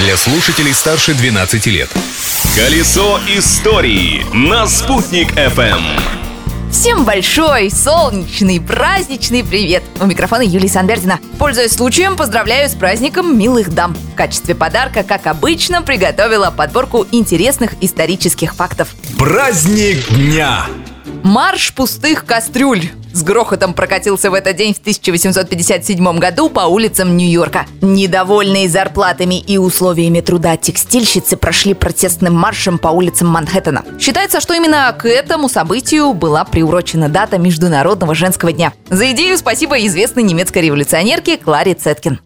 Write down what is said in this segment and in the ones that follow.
для слушателей старше 12 лет. Колесо истории на «Спутник FM. Всем большой, солнечный, праздничный привет! У микрофона Юлия Санбердина. Пользуясь случаем, поздравляю с праздником милых дам. В качестве подарка, как обычно, приготовила подборку интересных исторических фактов. Праздник дня! Марш пустых кастрюль с грохотом прокатился в этот день в 1857 году по улицам Нью-Йорка. Недовольные зарплатами и условиями труда текстильщицы прошли протестным маршем по улицам Манхэттена. Считается, что именно к этому событию была приурочена дата Международного женского дня. За идею спасибо известной немецкой революционерке Кларе Цеткин.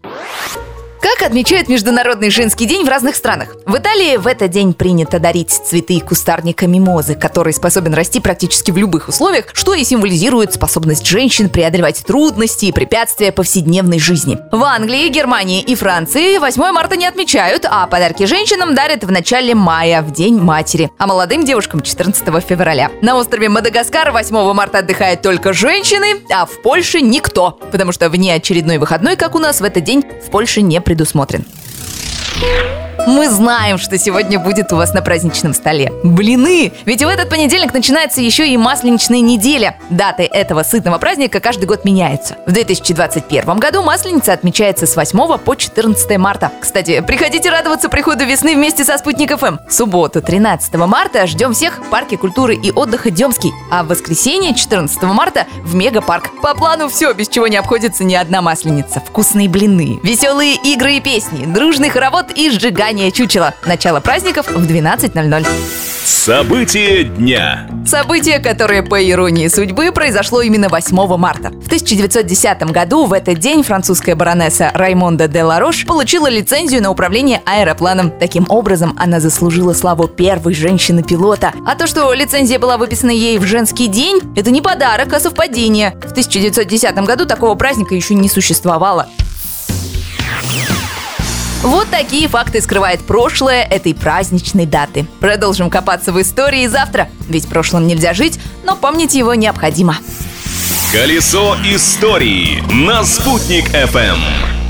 Как отмечают Международный женский день в разных странах? В Италии в этот день принято дарить цветы кустарника мимозы, который способен расти практически в любых условиях, что и символизирует способность женщин преодолевать трудности и препятствия повседневной жизни. В Англии, Германии и Франции 8 марта не отмечают, а подарки женщинам дарят в начале мая, в День матери, а молодым девушкам 14 февраля. На острове Мадагаскар 8 марта отдыхают только женщины, а в Польше никто, потому что вне очередной выходной, как у нас, в этот день в Польше не предусмотрено предусмотрен. Мы знаем, что сегодня будет у вас на праздничном столе. Блины! Ведь в этот понедельник начинается еще и масленичная неделя. Даты этого сытного праздника каждый год меняются. В 2021 году масленица отмечается с 8 по 14 марта. Кстати, приходите радоваться приходу весны вместе со Спутник ФМ. В субботу 13 марта ждем всех в Парке культуры и отдыха Демский, а в воскресенье 14 марта в Мегапарк. По плану все, без чего не обходится ни одна масленица. Вкусные блины, веселые игры и песни, дружный хоровод и сжигание Ранее чучело. Начало праздников в 12.00. События дня. Событие, которое, по иронии судьбы, произошло именно 8 марта. В 1910 году в этот день французская баронесса Раймонда де Ларош получила лицензию на управление аэропланом. Таким образом, она заслужила славу первой женщины-пилота. А то, что лицензия была выписана ей в женский день, это не подарок, а совпадение. В 1910 году такого праздника еще не существовало. Вот такие факты скрывает прошлое этой праздничной даты. Продолжим копаться в истории завтра, ведь прошлым нельзя жить, но помнить его необходимо. Колесо истории на «Спутник FM.